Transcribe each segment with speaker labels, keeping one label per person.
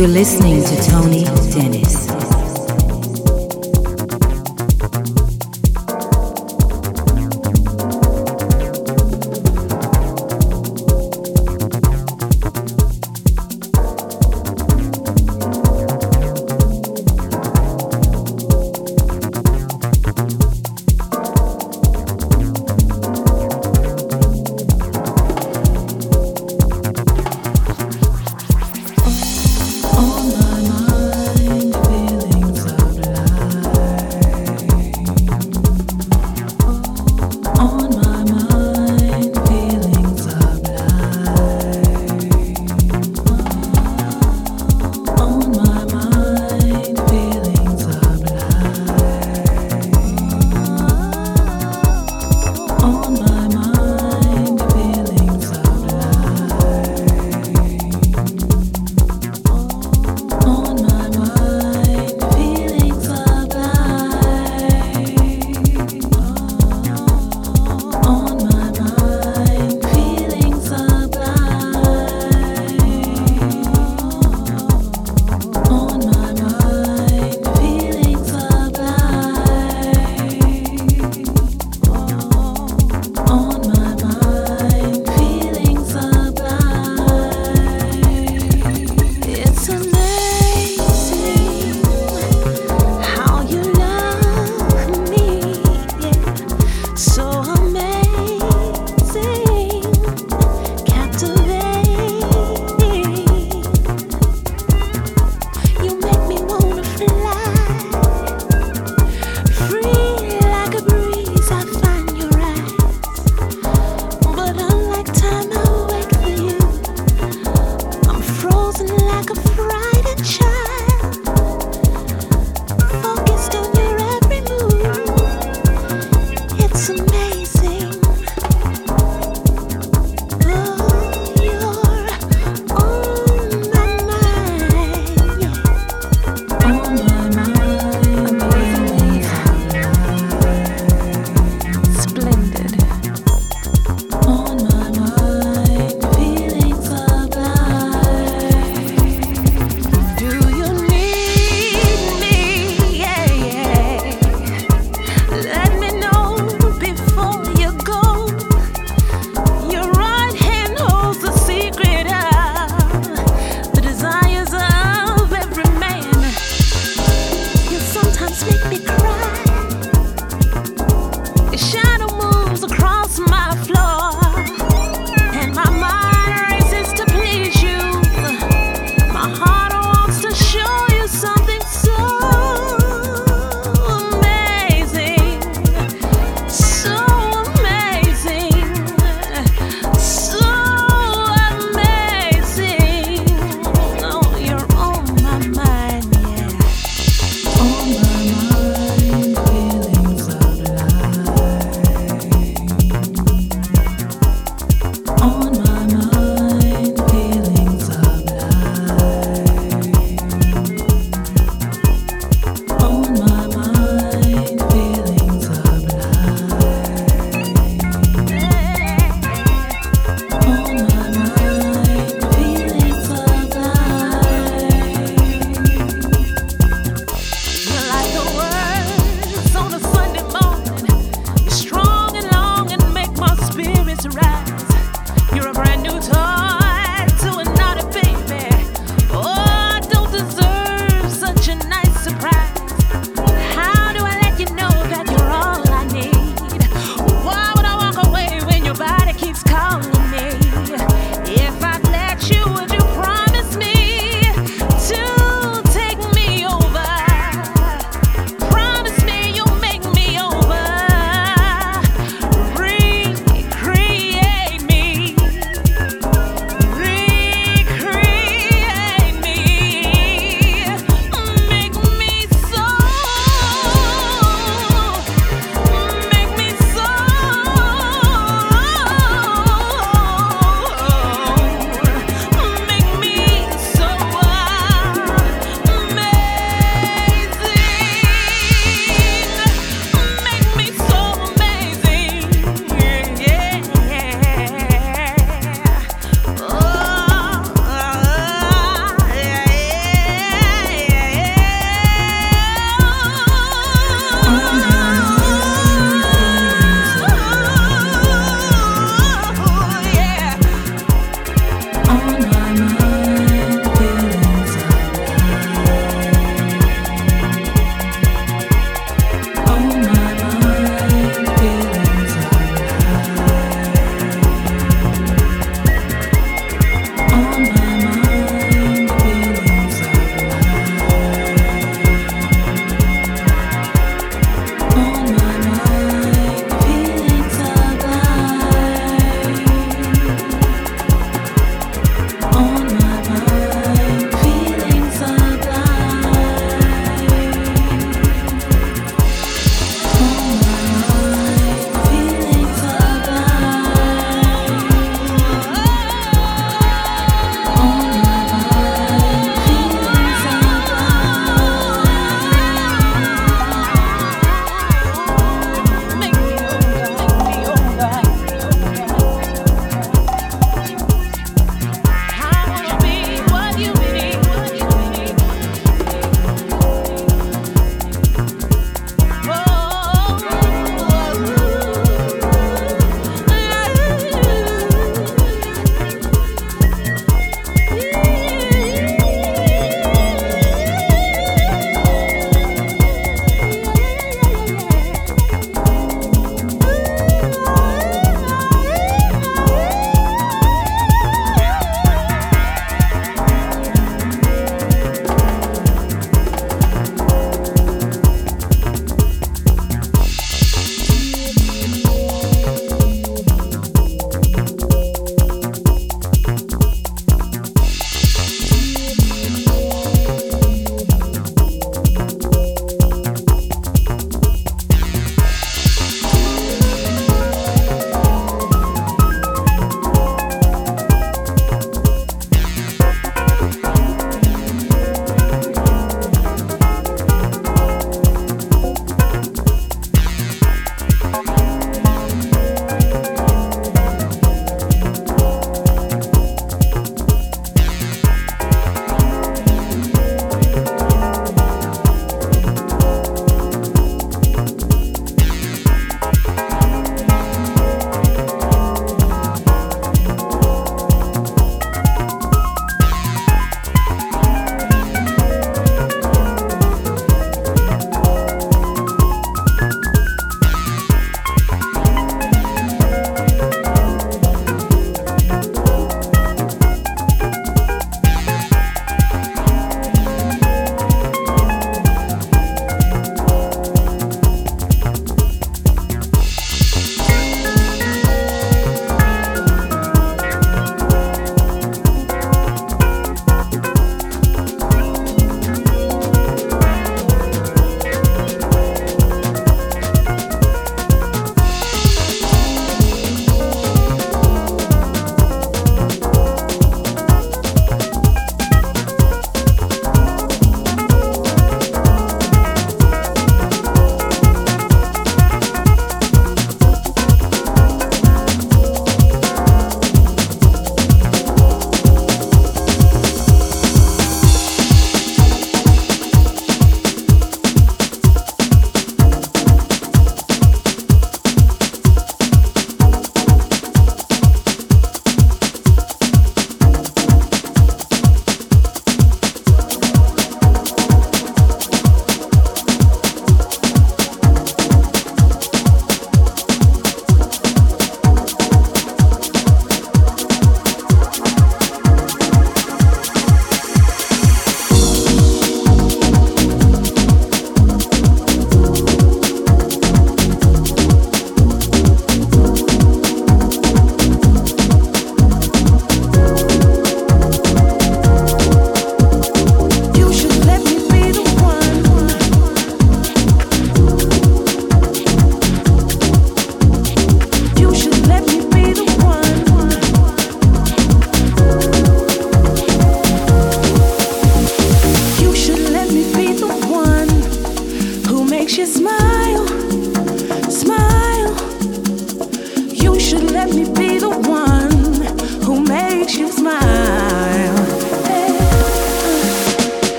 Speaker 1: You're listening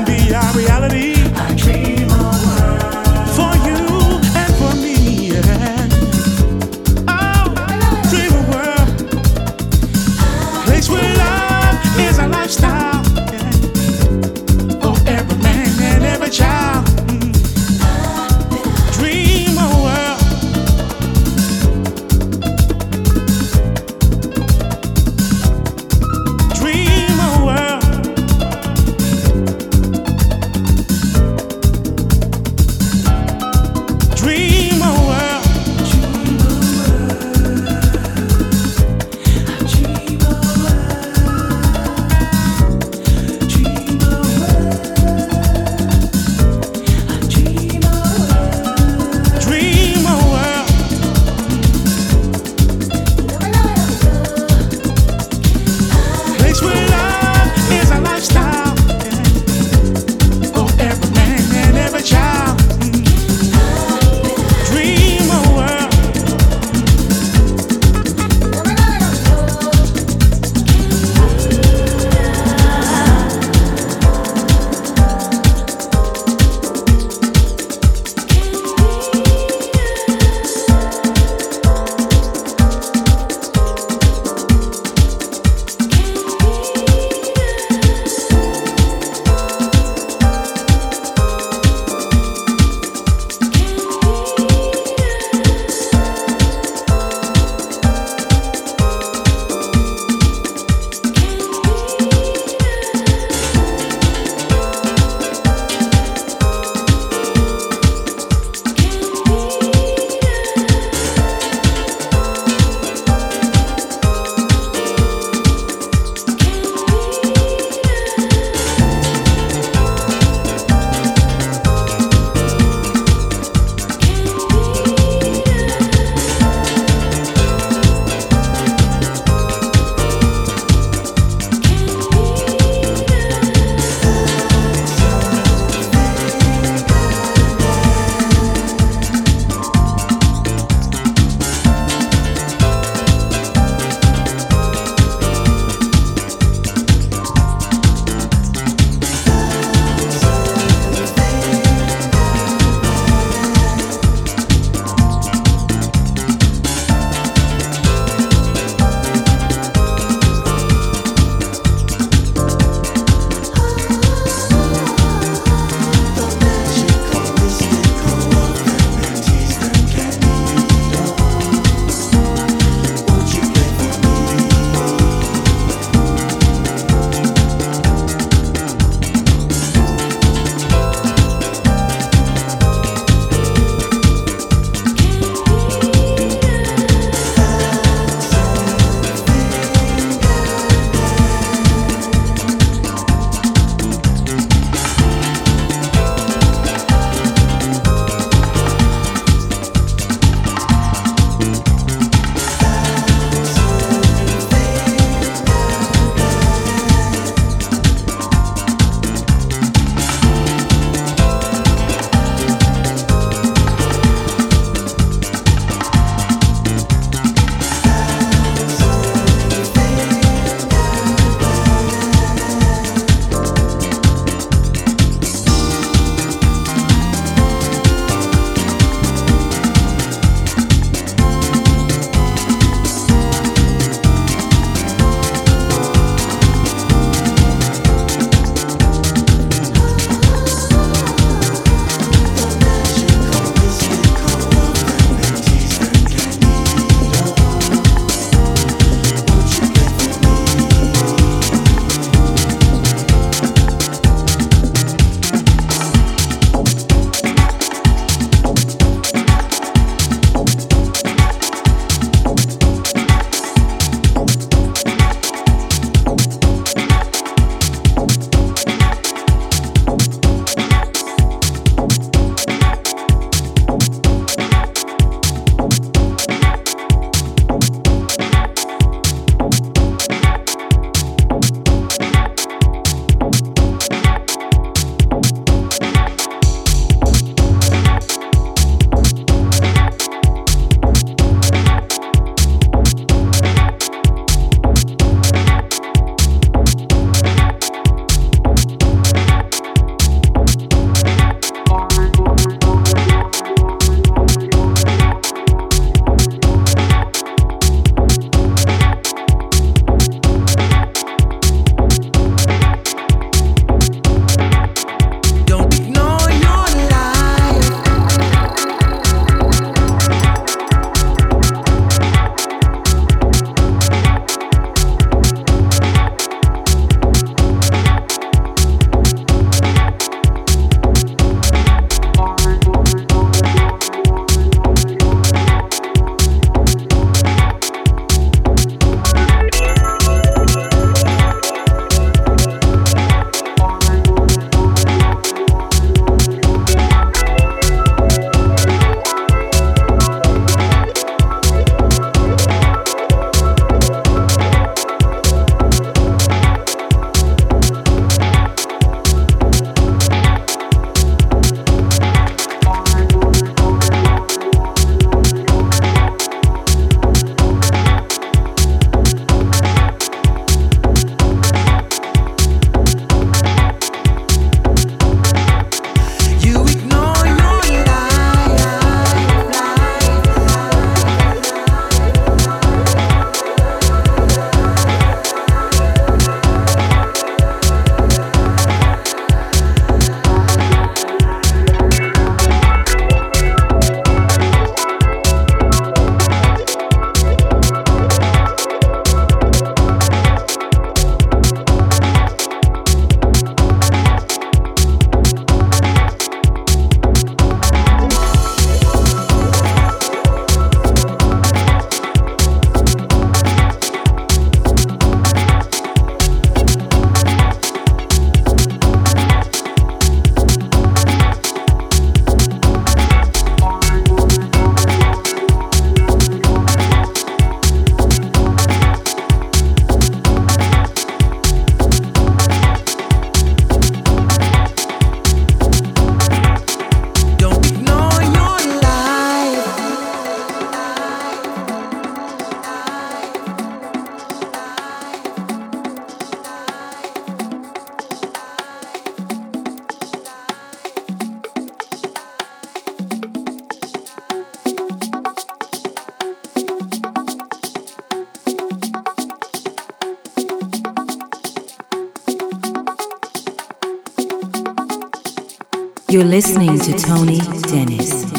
Speaker 2: and
Speaker 1: be our reality. Listening to Tony Dennis.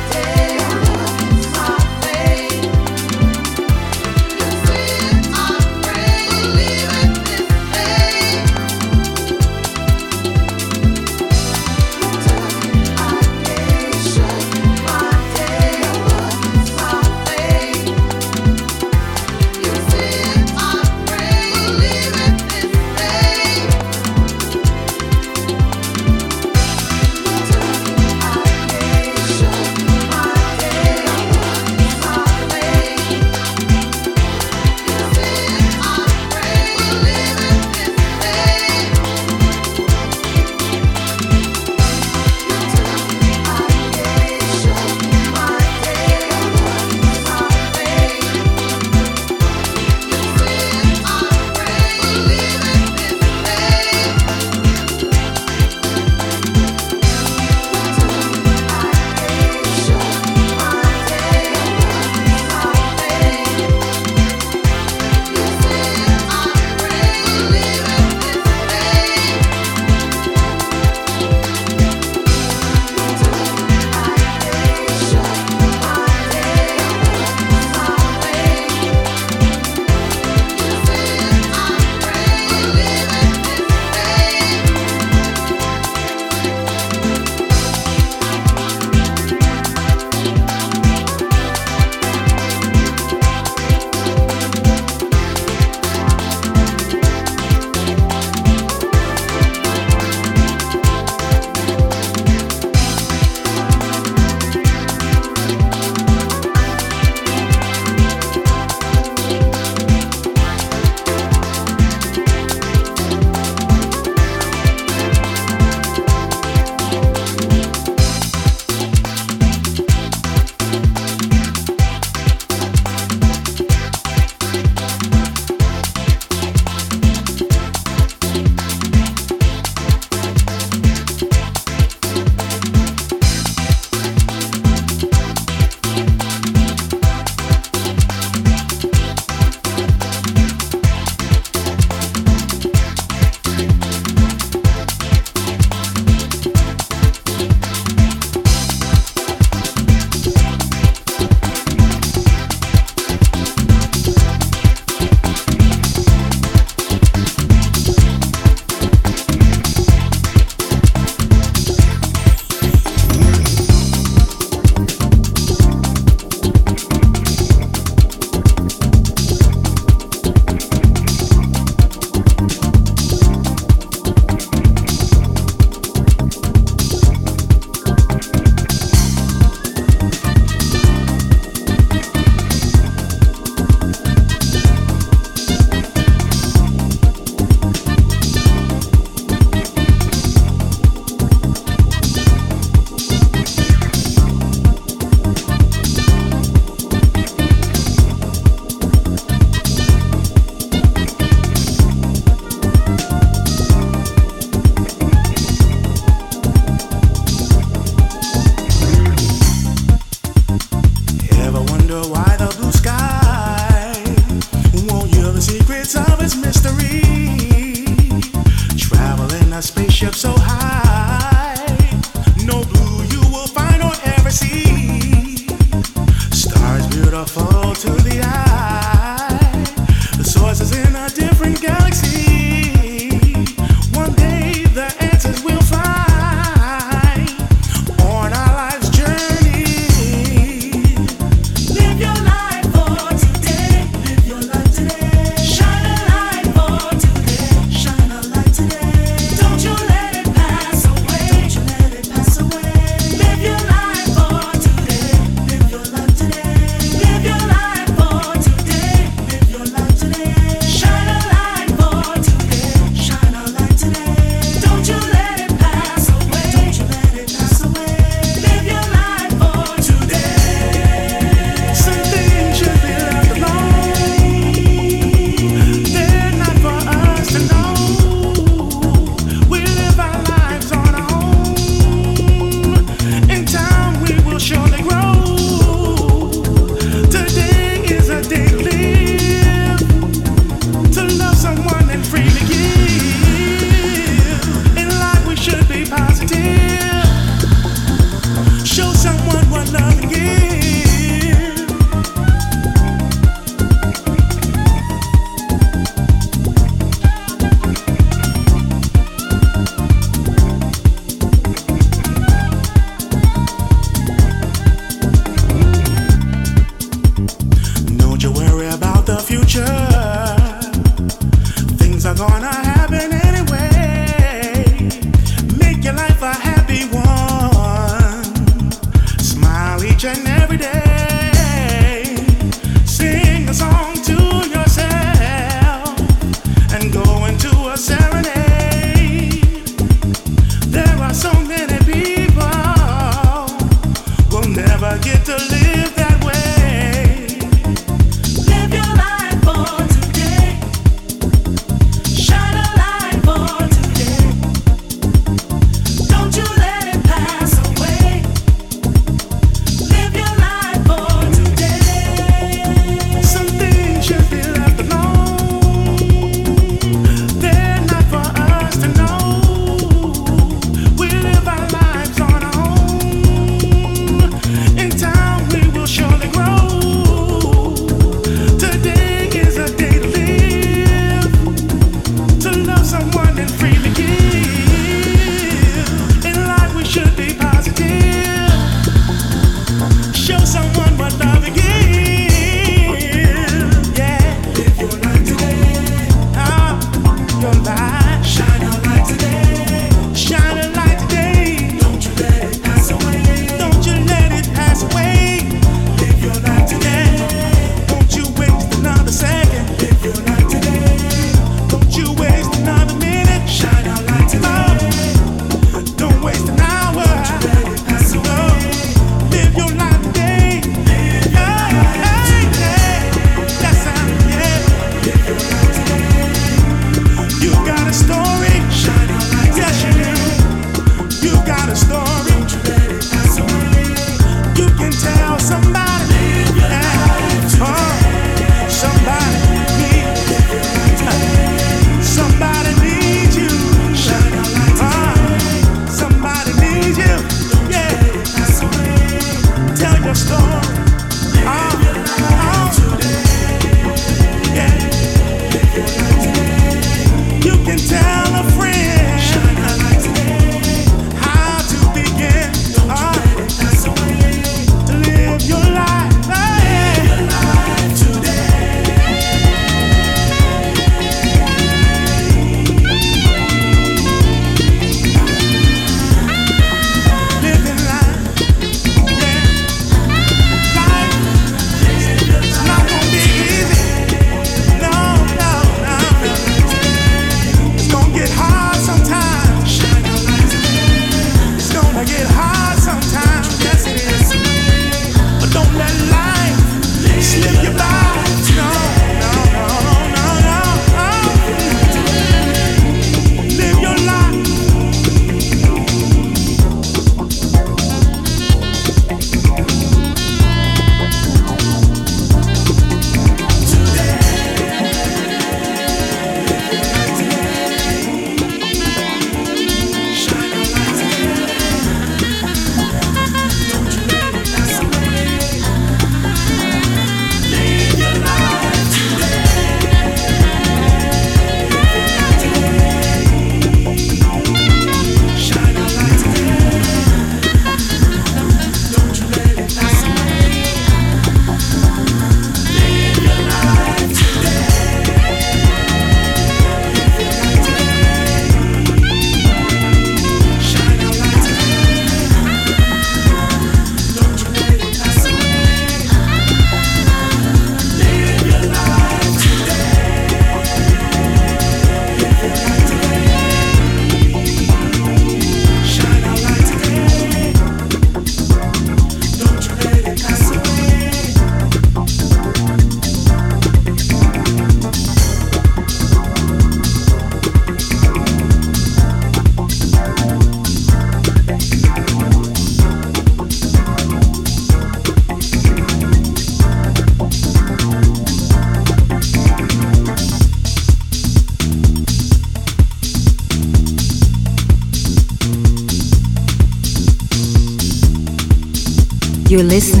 Speaker 1: You're listening.